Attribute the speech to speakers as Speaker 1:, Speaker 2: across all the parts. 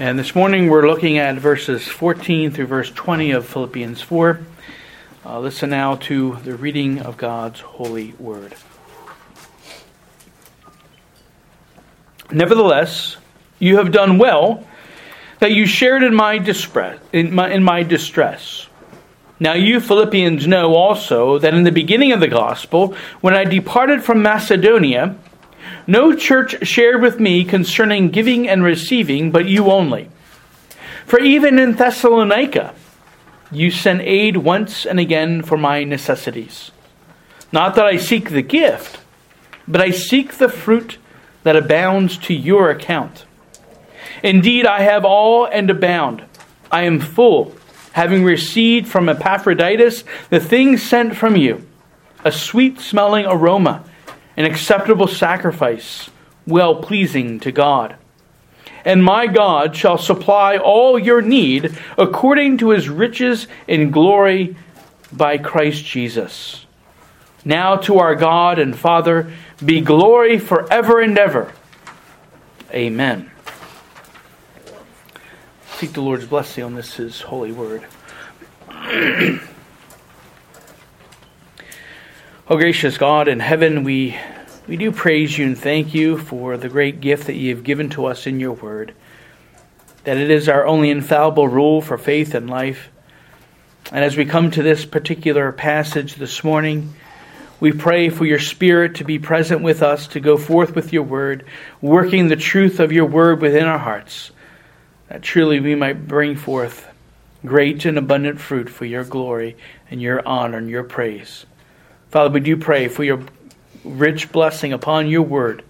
Speaker 1: And this morning we're looking at verses 14 through verse 20 of Philippians 4. Uh, listen now to the reading of God's holy word. Nevertheless, you have done well that you shared in my distress. In my, in my distress. Now, you Philippians know also that in the beginning of the gospel, when I departed from Macedonia, no church shared with me concerning giving and receiving, but you only. For even in Thessalonica, you sent aid once and again for my necessities. Not that I seek the gift, but I seek the fruit that abounds to your account. Indeed, I have all and abound. I am full, having received from Epaphroditus the things sent from you, a sweet smelling aroma an acceptable sacrifice, well pleasing to God. And my God shall supply all your need according to his riches in glory by Christ Jesus. Now to our God and Father be glory forever and ever. Amen. Seek the Lord's blessing on this his holy word. Oh, gracious God in heaven, we, we do praise you and thank you for the great gift that you have given to us in your word, that it is our only infallible rule for faith and life. And as we come to this particular passage this morning, we pray for your Spirit to be present with us, to go forth with your word, working the truth of your word within our hearts, that truly we might bring forth great and abundant fruit for your glory and your honor and your praise. Father, we do pray for your rich blessing upon your word.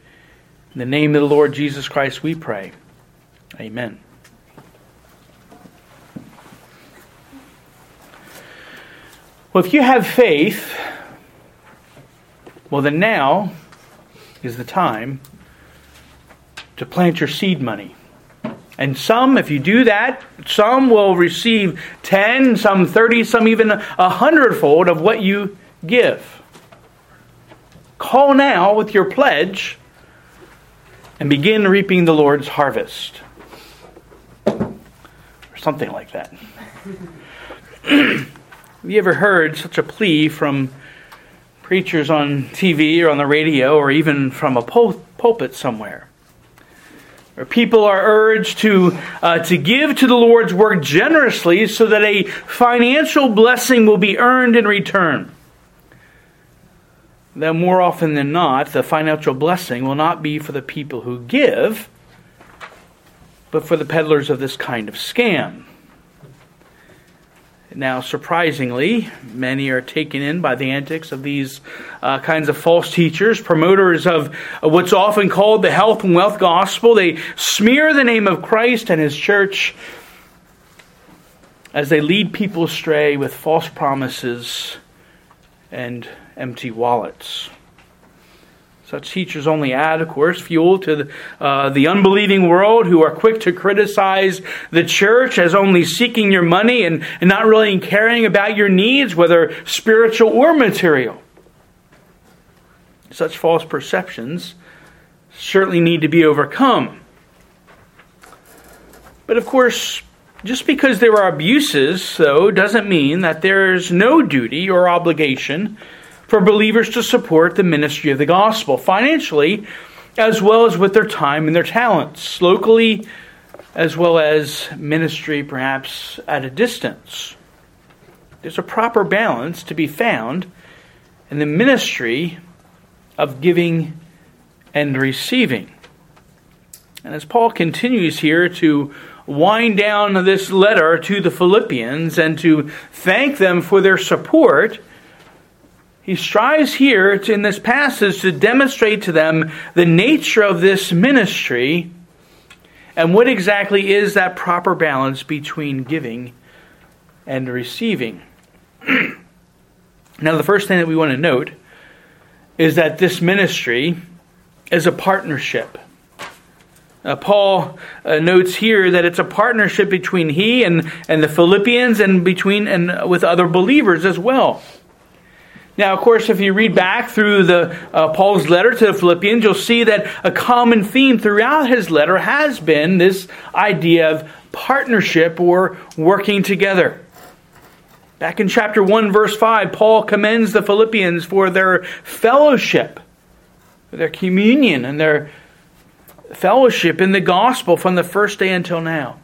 Speaker 1: In the name of the Lord Jesus Christ, we pray. Amen. Well, if you have faith, well, then now is the time to plant your seed money. And some, if you do that, some will receive 10, some 30, some even a hundredfold of what you give. Call now with your pledge and begin reaping the Lord's harvest. Or something like that. Have you ever heard such a plea from preachers on TV or on the radio or even from a pul- pulpit somewhere? Where people are urged to, uh, to give to the Lord's work generously so that a financial blessing will be earned in return that more often than not, the financial blessing will not be for the people who give, but for the peddlers of this kind of scam. Now, surprisingly, many are taken in by the antics of these uh, kinds of false teachers, promoters of what's often called the health and wealth gospel. They smear the name of Christ and his church as they lead people astray with false promises and empty wallets. Such teachers only add, of course, fuel to the, uh, the unbelieving world who are quick to criticize the church as only seeking your money and, and not really caring about your needs, whether spiritual or material. Such false perceptions certainly need to be overcome. But of course, just because there are abuses, though, doesn't mean that there's no duty or obligation for believers to support the ministry of the gospel financially, as well as with their time and their talents, locally, as well as ministry perhaps at a distance. There's a proper balance to be found in the ministry of giving and receiving. And as Paul continues here to wind down this letter to the Philippians and to thank them for their support, he strives here in this passage to demonstrate to them the nature of this ministry and what exactly is that proper balance between giving and receiving. now, the first thing that we want to note is that this ministry is a partnership. Uh, Paul uh, notes here that it's a partnership between he and, and the Philippians and between and with other believers as well. Now, of course, if you read back through the uh, Paul's letter to the Philippians, you'll see that a common theme throughout his letter has been this idea of partnership or working together. Back in chapter 1, verse 5, Paul commends the Philippians for their fellowship, their communion, and their fellowship in the gospel from the first day until now.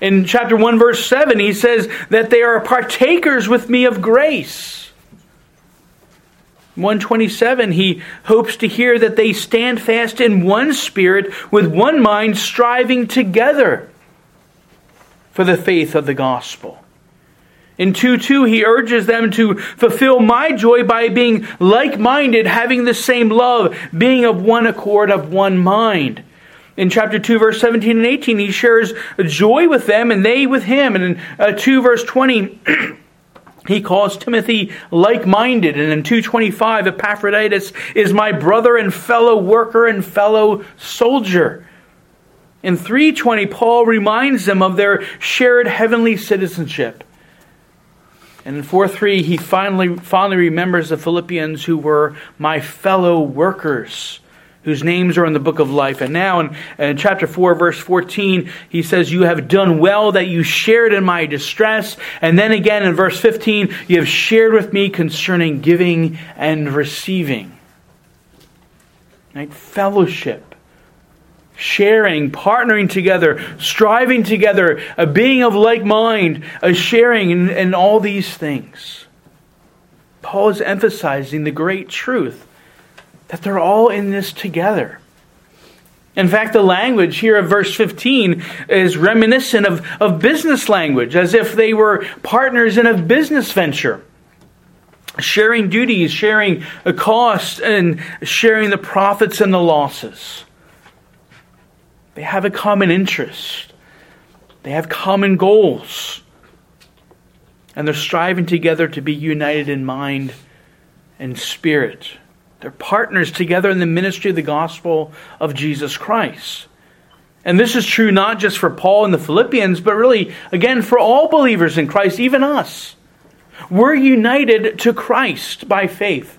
Speaker 1: In chapter 1, verse 7, he says that they are partakers with me of grace. 127, he hopes to hear that they stand fast in one spirit, with one mind, striving together for the faith of the gospel. In 2 2, he urges them to fulfill my joy by being like minded, having the same love, being of one accord, of one mind. In chapter 2, verse 17 and 18, he shares joy with them and they with him. And in uh, 2, verse 20, he calls Timothy like-minded, and in 225, Epaphroditus is my brother and fellow worker and fellow soldier. In 320, Paul reminds them of their shared heavenly citizenship. And in 4.3, he finally, finally remembers the Philippians who were my fellow workers whose names are in the book of life. And now in, in, chapter 4, verse 14, he says, You have done well that you shared in my distress. And then again in verse 15, you have shared with me concerning giving and receiving. Right? Fellowship. Sharing, partnering together, striving together, a being of like mind, a sharing, and, and all these things. Paul is emphasizing the great truth that they're all in this together. In fact, the language here of verse 15 is reminiscent of, of business language, as if they were partners in a business venture. Sharing duties, sharing a cost, and sharing the profits and the losses. They have a common interest. They have common goals. And they're striving together to be united in mind and spirit. They're partners together in the ministry of the gospel of Jesus Christ. And this is true not just for Paul and the Philippians, but really, again, for all believers in Christ, even us. We're united to Christ by faith.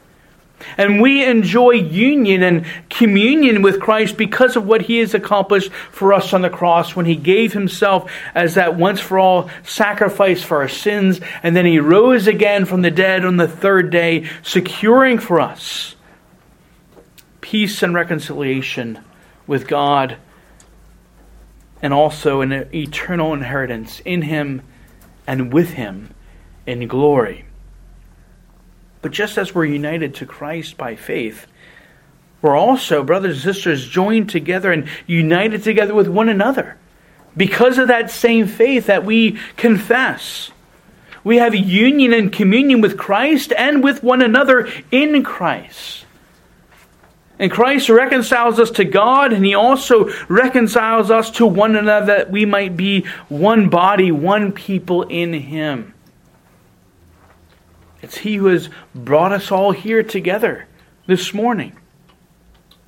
Speaker 1: And we enjoy union and communion with Christ because of what he has accomplished for us on the cross when he gave himself as that once for all sacrifice for our sins. And then he rose again from the dead on the third day, securing for us peace and reconciliation with God, and also an eternal inheritance in Him and with Him in glory. But just as we're united to Christ by faith, we're also, brothers and sisters, joined together and united together with one another because of that same faith that we confess. We have union and communion with Christ and with one another in Christ. And Christ reconciles us to God, and He also reconciles us to one another that we might be one body, one people in Him. It's He who has brought us all here together this morning.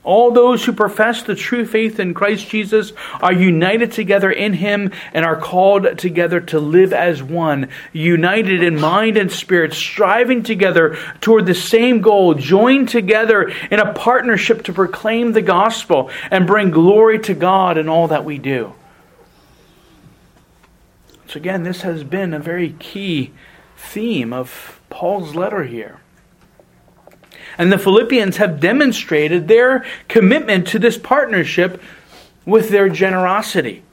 Speaker 1: All those who profess the true faith in Christ Jesus are united together in Him and are called together to live as one, united in mind and spirit, striving together toward the same goal, joined together in a partnership to proclaim the gospel and bring glory to God in all that we do. So, again, this has been a very key theme of Paul's letter here. And the Philippians have demonstrated their commitment to this partnership with their generosity.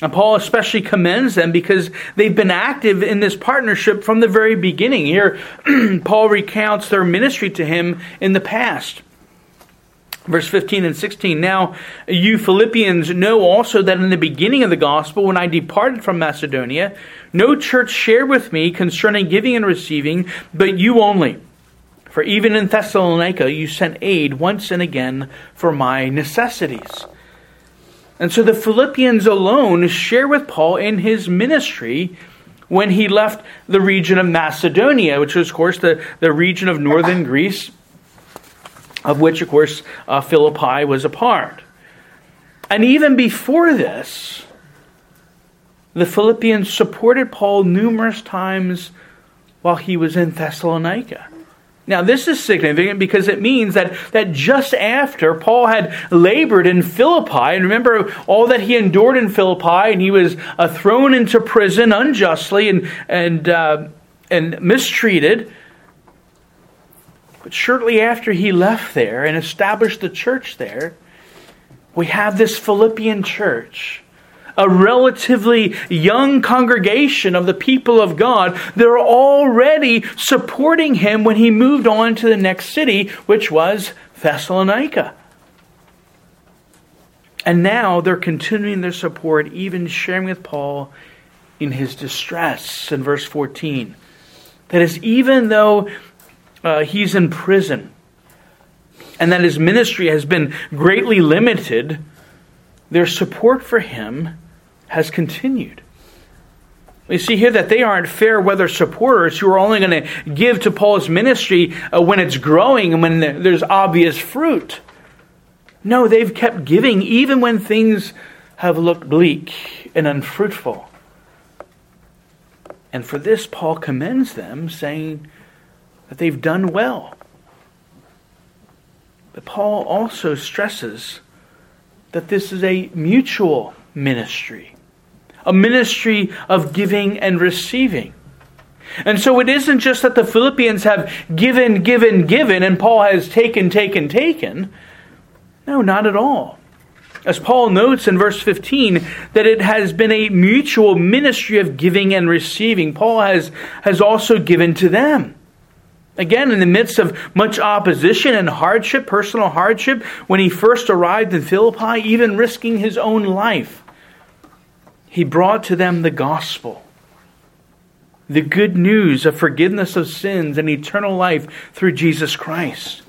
Speaker 1: And Paul especially commends them because they've been active in this partnership from the very beginning. Here, Paul recounts their ministry to him in the past. Verse 15 and 16 Now, you Philippians know also that in the beginning of the gospel, when I departed from Macedonia, no church shared with me concerning giving and receiving, but you only. For even in Thessalonica you sent aid once and again for my necessities. And so the Philippians alone share with Paul in his ministry when he left the region of Macedonia, which was, of course, the, the region of northern Greece, of which, of course, uh, Philippi was a part. And even before this, the Philippians supported Paul numerous times while he was in Thessalonica. Now, this is significant because it means that, that just after Paul had labored in Philippi, and remember all that he endured in Philippi, and he was uh, thrown into prison unjustly and, and, uh, and mistreated. But shortly after he left there and established the church there, we have this Philippian church a relatively young congregation of the people of God, they're already supporting him when he moved on to the next city, which was Thessalonica. And now they're continuing their support, even sharing with Paul in his distress in verse 14. That is, even though uh, he's in prison and that his ministry has been greatly limited, their support for him has continued. We see here that they aren't fair weather supporters who are only going to give to Paul's ministry uh, when it's growing and when there's obvious fruit. No, they've kept giving even when things have looked bleak and unfruitful. And for this, Paul commends them, saying that they've done well. But Paul also stresses that this is a mutual ministry a ministry of giving and receiving. And so it isn't just that the Philippians have given, given, given, and Paul has taken, taken, taken. No, not at all. As Paul notes in verse 15, that it has been a mutual ministry of giving and receiving. Paul has, has also given to them. Again, in the midst of much opposition and hardship, personal hardship, when he first arrived in Philippi, even risking his own life he brought to them the gospel, the good news of forgiveness of sins and eternal life through Jesus Christ.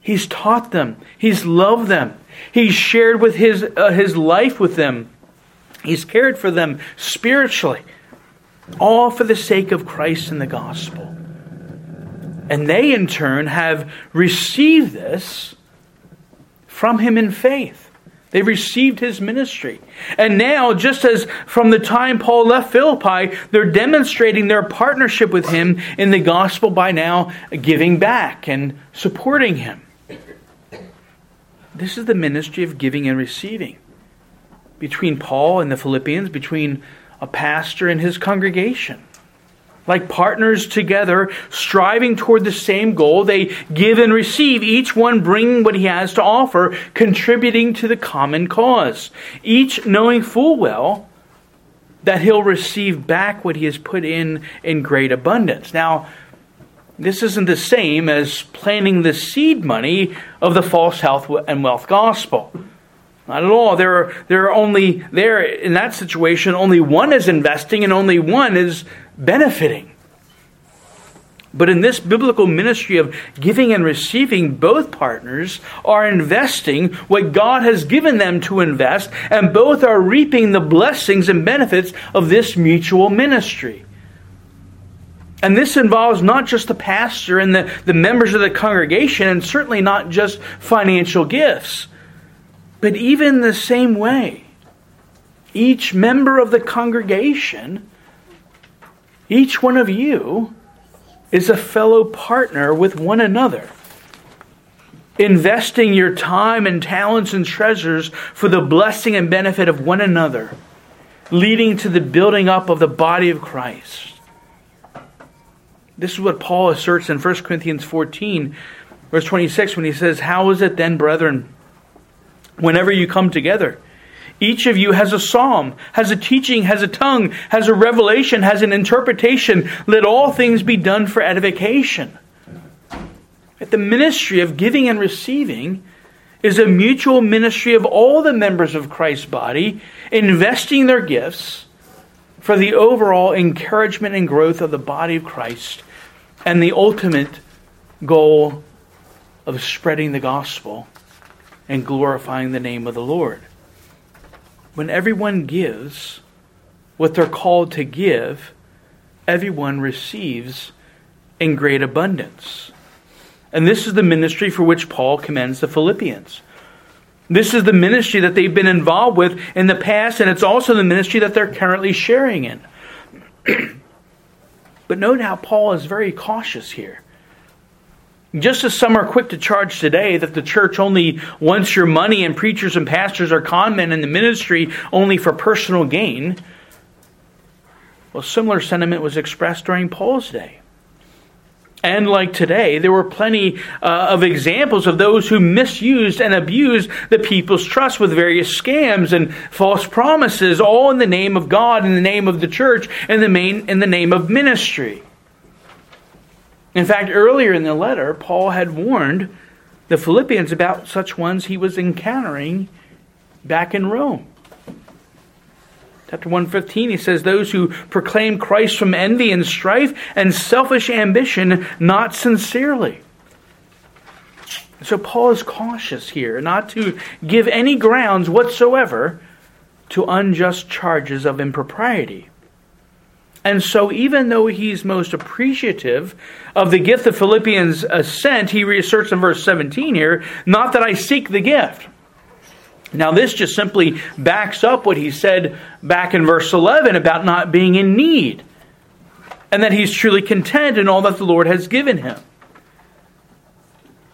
Speaker 1: He's taught them, he's loved them, he's shared with his, uh, his life with them, he's cared for them spiritually, all for the sake of Christ and the gospel. And they, in turn, have received this from him in faith. They received his ministry. And now, just as from the time Paul left Philippi, they're demonstrating their partnership with him in the gospel by now giving back and supporting him. This is the ministry of giving and receiving between Paul and the Philippians, between a pastor and his congregation like partners together, striving toward the same goal. They give and receive, each one bringing what he has to offer, contributing to the common cause. Each knowing full well that he'll receive back what he has put in in great abundance. Now, this isn't the same as planting the seed money of the false health and wealth gospel. Not at all. There are, there are only, there, in that situation, only one is investing and only one is benefiting. But in this biblical ministry of giving and receiving, both partners are investing what God has given them to invest, and both are reaping the blessings and benefits of this mutual ministry. And this involves not just the pastor and the, the members of the congregation, and certainly not just financial gifts, but even the same way. Each member of the congregation each one of you is a fellow partner with one another, investing your time and talents and treasures for the blessing and benefit of one another, leading to the building up of the body of Christ. This is what Paul asserts in 1 Corinthians 14, verse 26, when he says, How is it then, brethren, whenever you come together? Each of you has a psalm, has a teaching, has a tongue, has a revelation, has an interpretation. Let all things be done for edification. The ministry of giving and receiving is a mutual ministry of all the members of Christ's body, investing their gifts for the overall encouragement and growth of the body of Christ and the ultimate goal of spreading the gospel and glorifying the name of the Lord when everyone gives what they're called to give, everyone receives in great abundance. And this is the ministry for which Paul commends the Philippians. This is the ministry that they've been involved with in the past, and it's also the ministry that they're currently sharing in. but note how Paul is very cautious here. Just as some are quick to charge today that the church only wants your money and preachers and pastors are con men in the ministry only for personal gain, well, similar sentiment was expressed during Paul's day. And like today, there were plenty uh, of examples of those who misused and abused the people's trust with various scams and false promises, all in the name of God, in the name of the church, in the main in the name of ministry. In fact, earlier in the letter, Paul had warned the Philippians about such ones he was encountering back in Rome. Chapter 115, he says, Those who proclaim Christ from envy and strife and selfish ambition, not sincerely. So Paul is cautious here not to give any grounds whatsoever to unjust charges of impropriety. And so, even though he's most appreciative of the gift the Philippians uh, sent, he reasserts in verse 17 here, not that I seek the gift. Now, this just simply backs up what he said back in verse 11 about not being in need, and that he's truly content in all that the Lord has given him.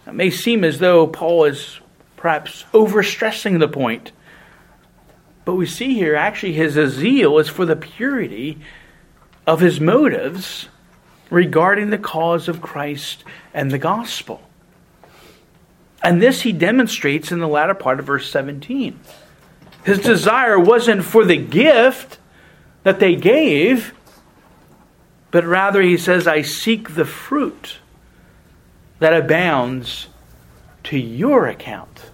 Speaker 1: It may seem as though Paul is perhaps overstressing the point, but we see here actually his zeal is for the purity of his motives regarding the cause of Christ and the gospel. And this he demonstrates in the latter part of verse 17. His desire wasn't for the gift that they gave, but rather he says, I seek the fruit that abounds to your account.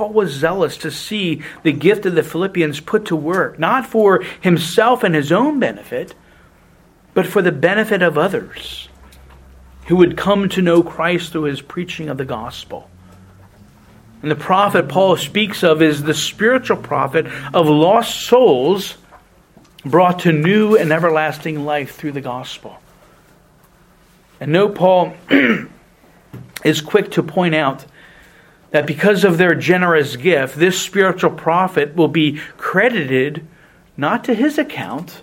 Speaker 1: Paul was zealous to see the gift of the Philippians put to work, not for himself and his own benefit, but for the benefit of others who would come to know Christ through his preaching of the gospel. And the profit Paul speaks of is the spiritual profit of lost souls brought to new and everlasting life through the gospel. And no, Paul is quick to point out that because of their generous gift, this spiritual profit will be credited not to his account,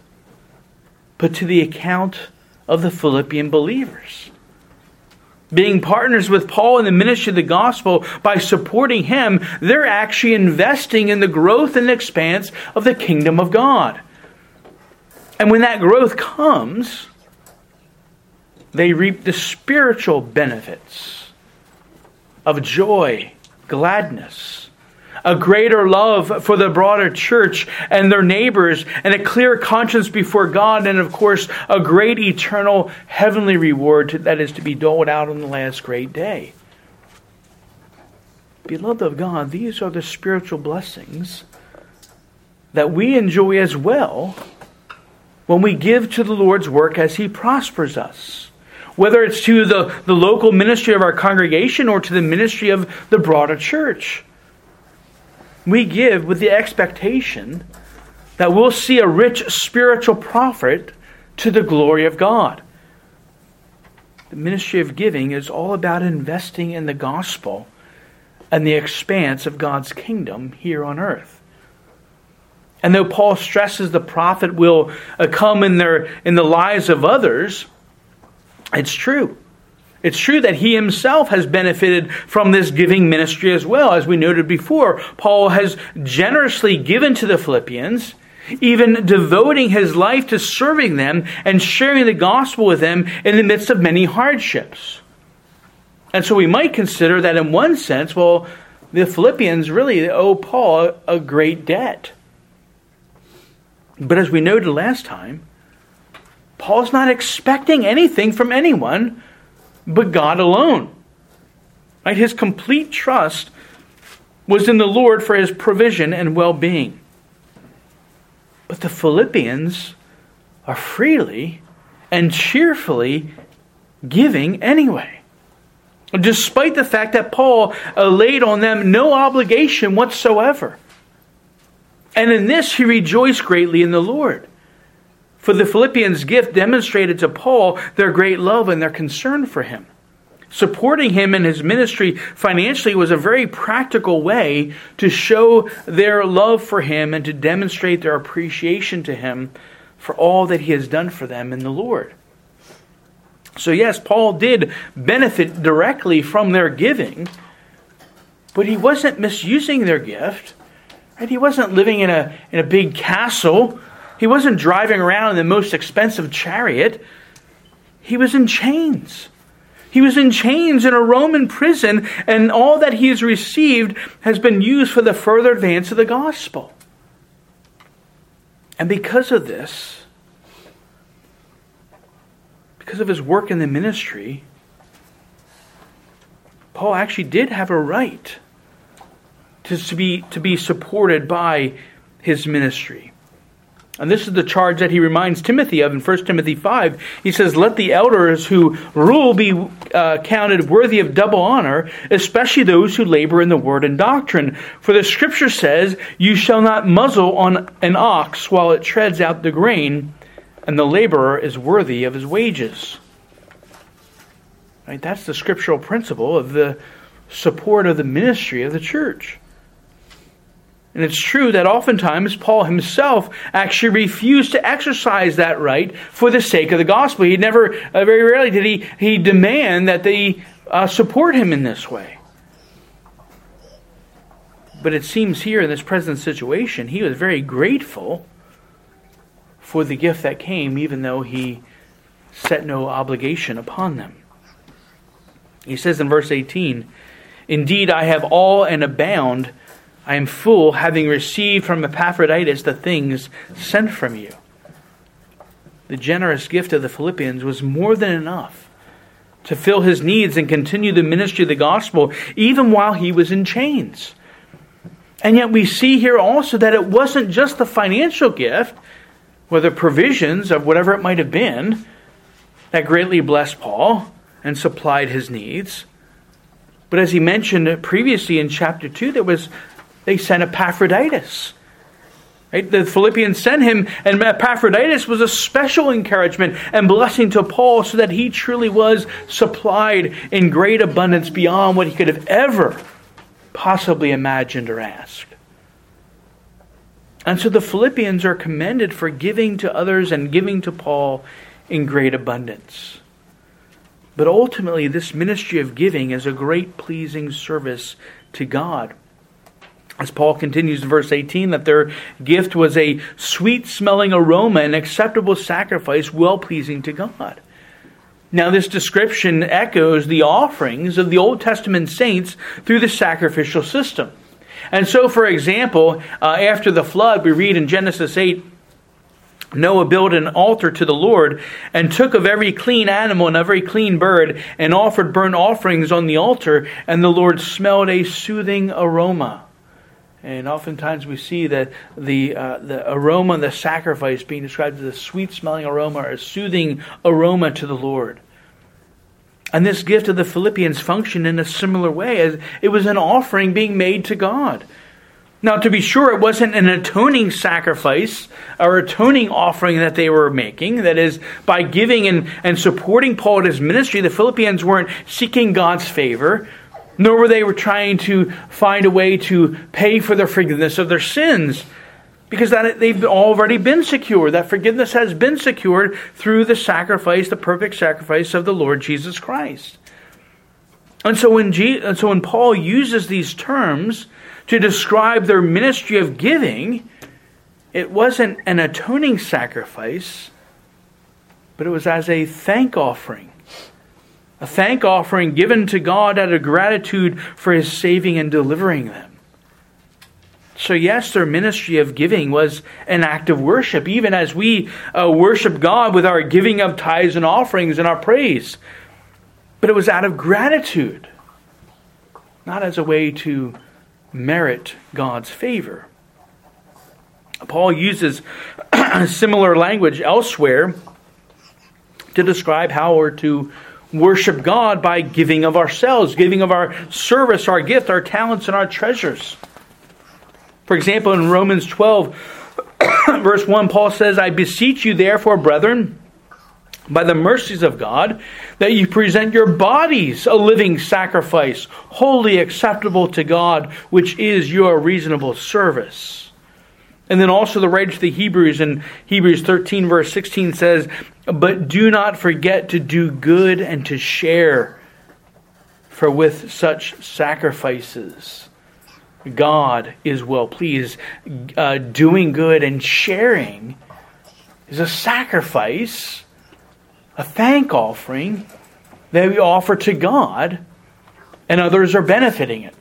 Speaker 1: but to the account of the Philippian believers. Being partners with Paul in the ministry of the gospel by supporting him, they're actually investing in the growth and expanse of the kingdom of God. And when that growth comes, they reap the spiritual benefits of joy gladness, a greater love for the broader church and their neighbors, and a clear conscience before God, and of course, a great eternal heavenly reward that is to be doled out on the last great day. Beloved of God, these are the spiritual blessings that we enjoy as well when we give to the Lord's work as He prospers us whether it's to the, the local ministry of our congregation or to the ministry of the broader church. We give with the expectation that we'll see a rich spiritual profit to the glory of God. The ministry of giving is all about investing in the gospel and the expanse of God's kingdom here on earth. And though Paul stresses the profit will uh, come in their in the lives of others, it's true. It's true that he himself has benefited from this giving ministry as well. As we noted before, Paul has generously given to the Philippians, even devoting his life to serving them and sharing the gospel with them in the midst of many hardships. And so we might consider that in one sense, well, the Philippians really owe Paul a great debt. But as we noted last time, Paul's not expecting anything from anyone but God alone. Right? His complete trust was in the Lord for his provision and well being. But the Philippians are freely and cheerfully giving anyway. Despite the fact that Paul laid on them no obligation whatsoever. And in this he rejoiced greatly in the Lord. For the Philippians' gift demonstrated to Paul their great love and their concern for him. Supporting him in his ministry financially was a very practical way to show their love for him and to demonstrate their appreciation to him for all that he has done for them in the Lord. So, yes, Paul did benefit directly from their giving, but he wasn't misusing their gift. Right? He wasn't living in a, in a big castle. He wasn't driving around in the most expensive chariot. He was in chains. He was in chains in a Roman prison, and all that he has received has been used for the further advance of the gospel. And because of this, because of his work in the ministry, Paul actually did have a right to, be, to be supported by his ministry. And this is the charge that he reminds Timothy of in 1 Timothy 5. He says, Let the elders who rule be uh, counted worthy of double honor, especially those who labor in the word and doctrine. For the scripture says, You shall not muzzle on an ox while it treads out the grain, and the laborer is worthy of his wages. Right? That's the scriptural principle of the support of the ministry of the church. And it's true that oftentimes Paul himself actually refused to exercise that right for the sake of the gospel. He never, uh, very rarely did he, he demand that they uh, support him in this way. But it seems here in this present situation, he was very grateful for the gift that came, even though he set no obligation upon them. He says in verse 18, Indeed, I have all and abound I am full, having received from Epaphroditus the things sent from you. The generous gift of the Philippians was more than enough to fill his needs and continue the ministry of the gospel even while he was in chains. And yet we see here also that it wasn't just the financial gift, or the provisions of whatever it might have been, that greatly blessed Paul and supplied his needs. But as he mentioned previously in chapter 2, there was they sent Epaphroditus. Right? The Philippians sent him, and Epaphroditus was a special encouragement and blessing to Paul so that he truly was supplied in great abundance beyond what he could have ever possibly imagined or asked. And so the Philippians are commended for giving to others and giving to Paul in great abundance. But ultimately, this ministry of giving is a great pleasing service to God as Paul continues in verse 18, that their gift was a sweet smelling aroma, an acceptable sacrifice, well pleasing to God. Now, this description echoes the offerings of the Old Testament saints through the sacrificial system. And so, for example, uh, after the flood, we read in Genesis 8 Noah built an altar to the Lord and took of every clean animal and every clean bird and offered burnt offerings on the altar, and the Lord smelled a soothing aroma. And oftentimes we see that the, uh, the aroma, the sacrifice being described as a sweet smelling aroma or a soothing aroma to the Lord. And this gift of the Philippians functioned in a similar way, as it was an offering being made to God. Now, to be sure, it wasn't an atoning sacrifice or atoning offering that they were making. That is, by giving and, and supporting Paul in his ministry, the Philippians weren't seeking God's favor, nor were they were trying to find a way to pay for the forgiveness of their sins because that they've already been secured that forgiveness has been secured through the sacrifice the perfect sacrifice of the Lord Jesus Christ. And so when Je- and so when Paul uses these terms to describe their ministry of giving it wasn't an atoning sacrifice but it was as a thank offering a thank offering given to God out of gratitude for his saving and delivering them. So, yes, their ministry of giving was an act of worship, even as we uh, worship God with our giving of tithes and offerings and our praise. But it was out of gratitude, not as a way to merit God's favor. Paul uses similar language elsewhere to describe how we're to worship God by giving of ourselves, giving of our service, our gift, our talents, and our treasures. For example, in Romans 12, verse 1, Paul says, I beseech you, therefore, brethren, by the mercies of God, that you present your bodies a living sacrifice, wholly acceptable to God, which is your reasonable service. And then also the writer to the Hebrews in Hebrews 13, verse 16 says, But do not forget to do good and to share, for with such sacrifices, God is well pleased. Uh, doing good and sharing is a sacrifice, a thank offering that we offer to God, and others are benefiting it.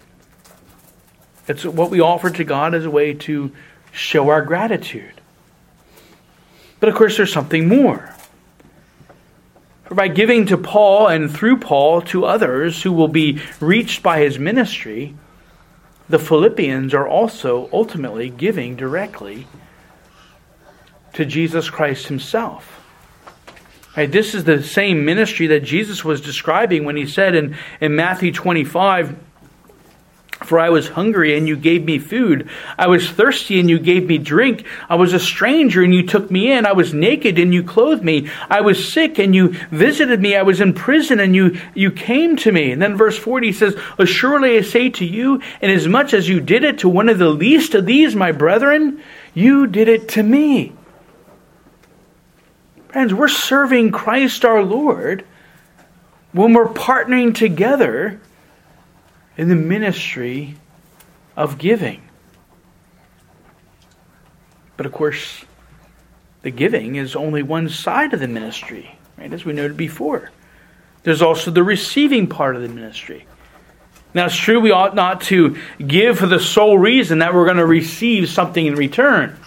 Speaker 1: It's what we offer to God as a way to show our gratitude. But of course, there's something more. For by giving to Paul and through Paul to others who will be reached by his ministry, the Philippians are also ultimately giving directly to Jesus Christ himself. Right, this is the same ministry that Jesus was describing when he said in, in Matthew 25, for I was hungry and you gave me food. I was thirsty and you gave me drink. I was a stranger and you took me in. I was naked and you clothed me. I was sick and you visited me. I was in prison and you, you came to me. And then verse 40 says, Assuredly I say to you, inasmuch as you did it to one of the least of these, my brethren, you did it to me. Friends, we're serving Christ our Lord when we're partnering together in the ministry of giving. But of course, the giving is only one side of the ministry, right? As we noted before. There's also the receiving part of the ministry. Now, it's true we ought not to give for the sole reason that we're going to receive something in return.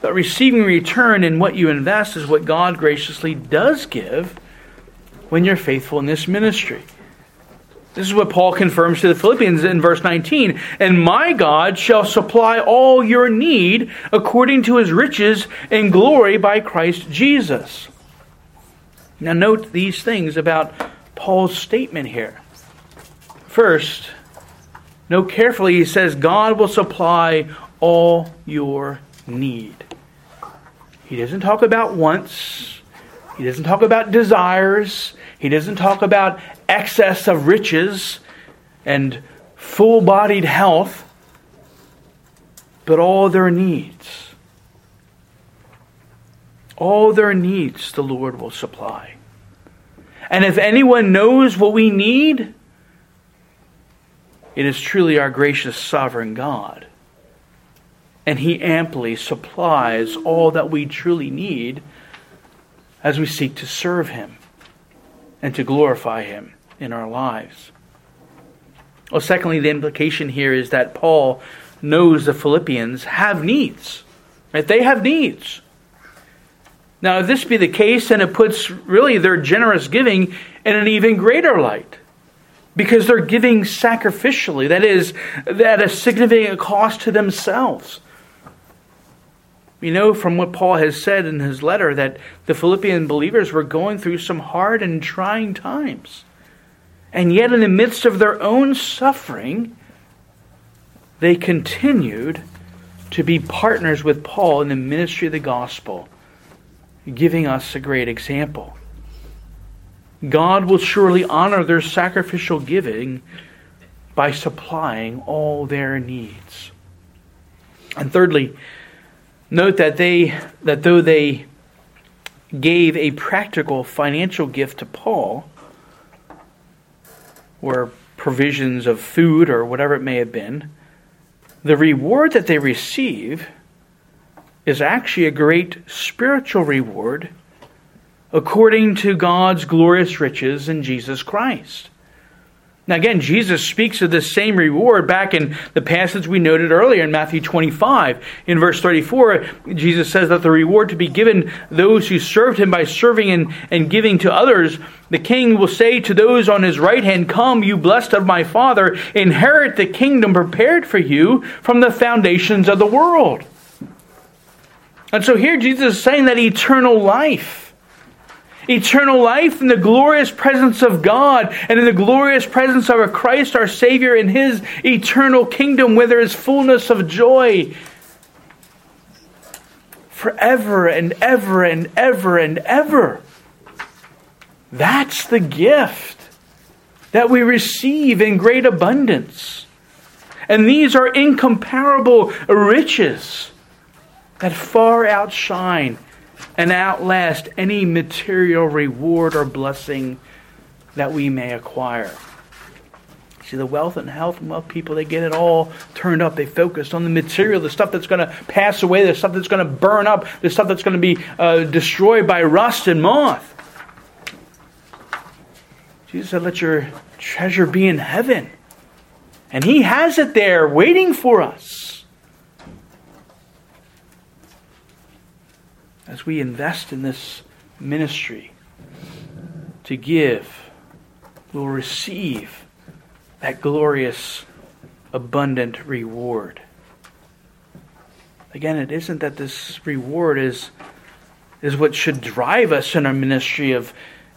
Speaker 1: But receiving return in what you invest is what God graciously does give when you're faithful in this ministry. This is what Paul confirms to the Philippians in verse 19. And my God shall supply all your need according to his riches and glory by Christ Jesus. Now, note these things about Paul's statement here. First, note carefully, he says, God will supply all your need. He doesn't talk about wants, he doesn't talk about desires, he doesn't talk about excess of riches and full bodied health, but all their needs. All their needs the Lord will supply. And if anyone knows what we need, it is truly our gracious sovereign God. And He amply supplies all that we truly need as we seek to serve Him and to glorify Him in our lives. Well, secondly, the implication here is that Paul knows the Philippians have needs. Right? They have needs. Now, if this be the case, then it puts really their generous giving in an even greater light. Because they're giving sacrificially, that is, at a significant cost to themselves. We know from what Paul has said in his letter that the Philippian believers were going through some hard and trying times. And yet, in the midst of their own suffering, they continued to be partners with Paul in the ministry of the gospel, giving us a great example. God will surely honor their sacrificial giving by supplying all their needs. And thirdly, Note that they that though they gave a practical financial gift to Paul, or provisions of food or whatever it may have been, the reward that they receive is actually a great spiritual reward according to God's glorious riches in Jesus Christ. Now, again, Jesus speaks of this same reward back in the passage we noted earlier in Matthew 25. In verse 34, Jesus says that the reward to be given those who served him by serving and, and giving to others, the king will say to those on his right hand, Come, you blessed of my Father, inherit the kingdom prepared for you from the foundations of the world. And so here Jesus is saying that eternal life eternal life in the glorious presence of God and in the glorious presence of our Christ, our Savior, in His eternal kingdom where there is fullness of joy forever and ever and ever and ever. That's the gift that we receive in great abundance. And these are incomparable riches that far outshine and outlast any material reward or blessing that we may acquire. See, the wealth and health and wealth people, they get it all turned up. They focus on the material, the stuff that's going to pass away, the stuff that's going to burn up, the stuff that's going to be uh, destroyed by rust and moth. Jesus said, Let your treasure be in heaven. And He has it there waiting for us. As we invest in this ministry to give, we'll receive that glorious, abundant reward. Again, it isn't that this reward is, is what should drive us in our ministry of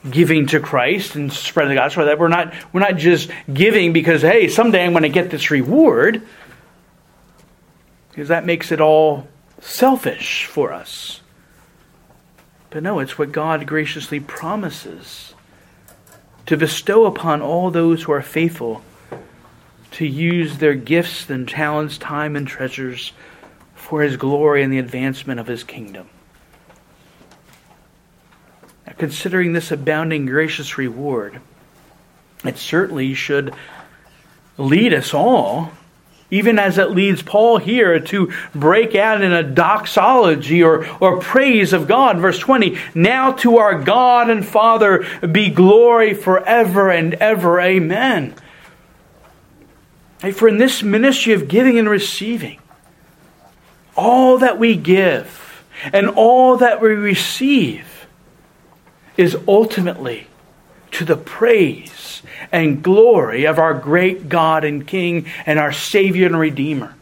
Speaker 1: giving to Christ and spreading the gospel. That we're not we're not just giving because hey, someday I'm going to get this reward. Because that makes it all selfish for us. But no, it's what God graciously promises to bestow upon all those who are faithful to use their gifts and talents, time and treasures for his glory and the advancement of his kingdom. Now, considering this abounding gracious reward, it certainly should lead us all, even as it leads Paul here to break out in a doxology or, or praise of God. Verse 20 Now to our God and Father be glory forever and ever. Amen. For in this ministry of giving and receiving, all that we give and all that we receive is ultimately to the praise and glory of our great God and King and our Savior and Redeemer.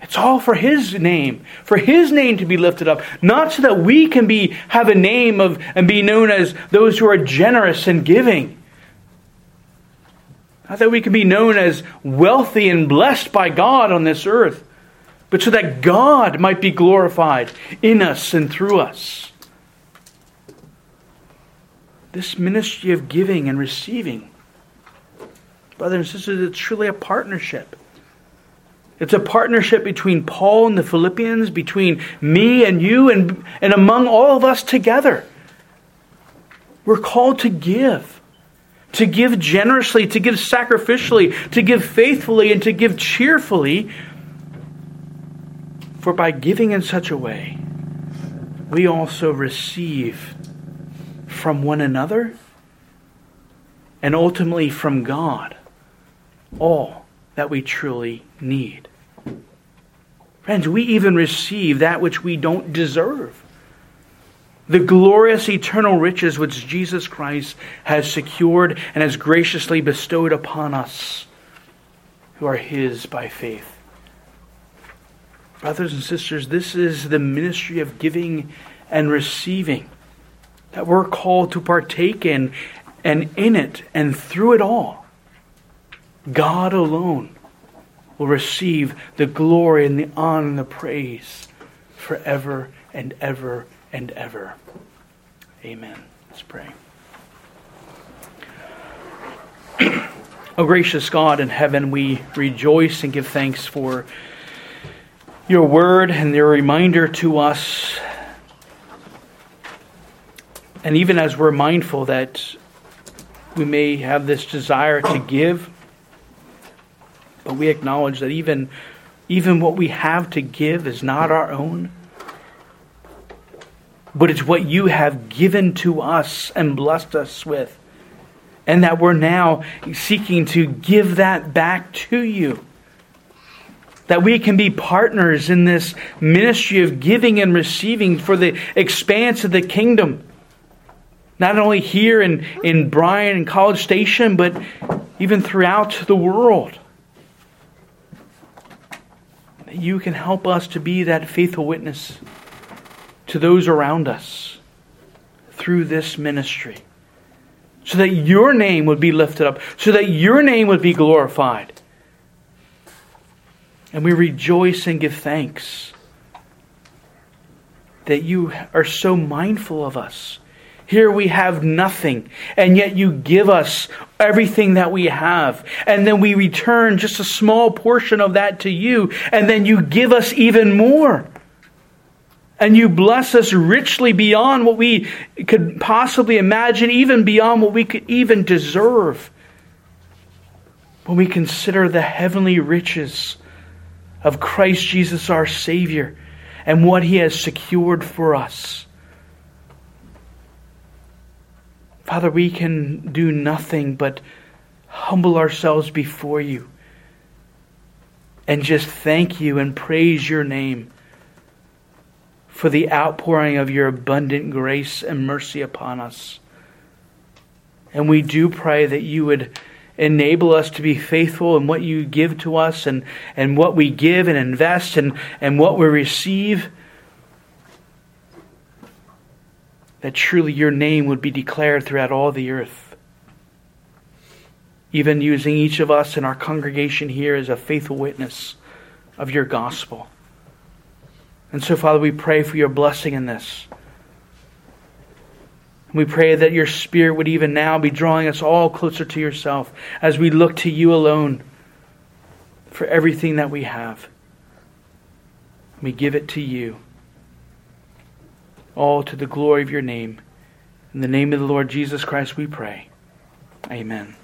Speaker 1: It's all for His name, for His name to be lifted up, not so that we can be have a name of and be known as those who are generous and giving, not that we can be known as wealthy and blessed by God on this earth, but so that God might be glorified in us and through us. This ministry of giving and receiving, brothers and sisters, it's truly a partnership. It's a partnership between Paul and the Philippians, between me and you, and, and among all of us together. We're called to give to give generously, to give sacrificially, to give faithfully, and to give cheerfully. For by giving in such a way, we also receive from one another and ultimately from God all that we truly need. Friends, we even receive that which we don't deserve the glorious eternal riches which Jesus Christ has secured and has graciously bestowed upon us who are His by faith. Brothers and sisters, this is the ministry of giving and receiving that we're called to partake in, and in it and through it all, God alone will receive the glory and the honor and the praise forever and ever and ever. Amen. Let's pray. O oh, gracious God in heaven, we rejoice and give thanks for your word and your reminder to us. And even as we're mindful that we may have this desire to give, but we acknowledge that even, even what we have to give is not our own but it's what you have given to us and blessed us with. And that we're now seeking to give that back to you. That we can be partners in this ministry of giving and receiving for the expanse of the kingdom. Not only here in, in Bryan and College Station, but even throughout the world. That you can help us to be that faithful witness to those around us through this ministry. So that your name would be lifted up, so that your name would be glorified. And we rejoice and give thanks that you are so mindful of us Here we have nothing, and yet you give us everything that we have. And then we return just a small portion of that to you, and then you give us even more. And you bless us richly beyond what we could possibly imagine, even beyond what we could even deserve. When we consider the heavenly riches of Christ Jesus our Savior and what He has secured for us. Father, we can do nothing but humble ourselves before you and just thank you and praise your name for the outpouring of your abundant grace and mercy upon us. And we do pray that you would enable us to be faithful in what you give to us and, and what we give and invest and, and what we receive. That truly your name would be declared throughout all the earth. Even using each of us in our congregation here as a faithful witness of your gospel. And so, Father, we pray for your blessing in this. We pray that your Spirit would even now be drawing us all closer to yourself as we look to you alone for everything that we have. We give it to you all to the glory of your name. In the name of the Lord Jesus Christ we pray. Amen.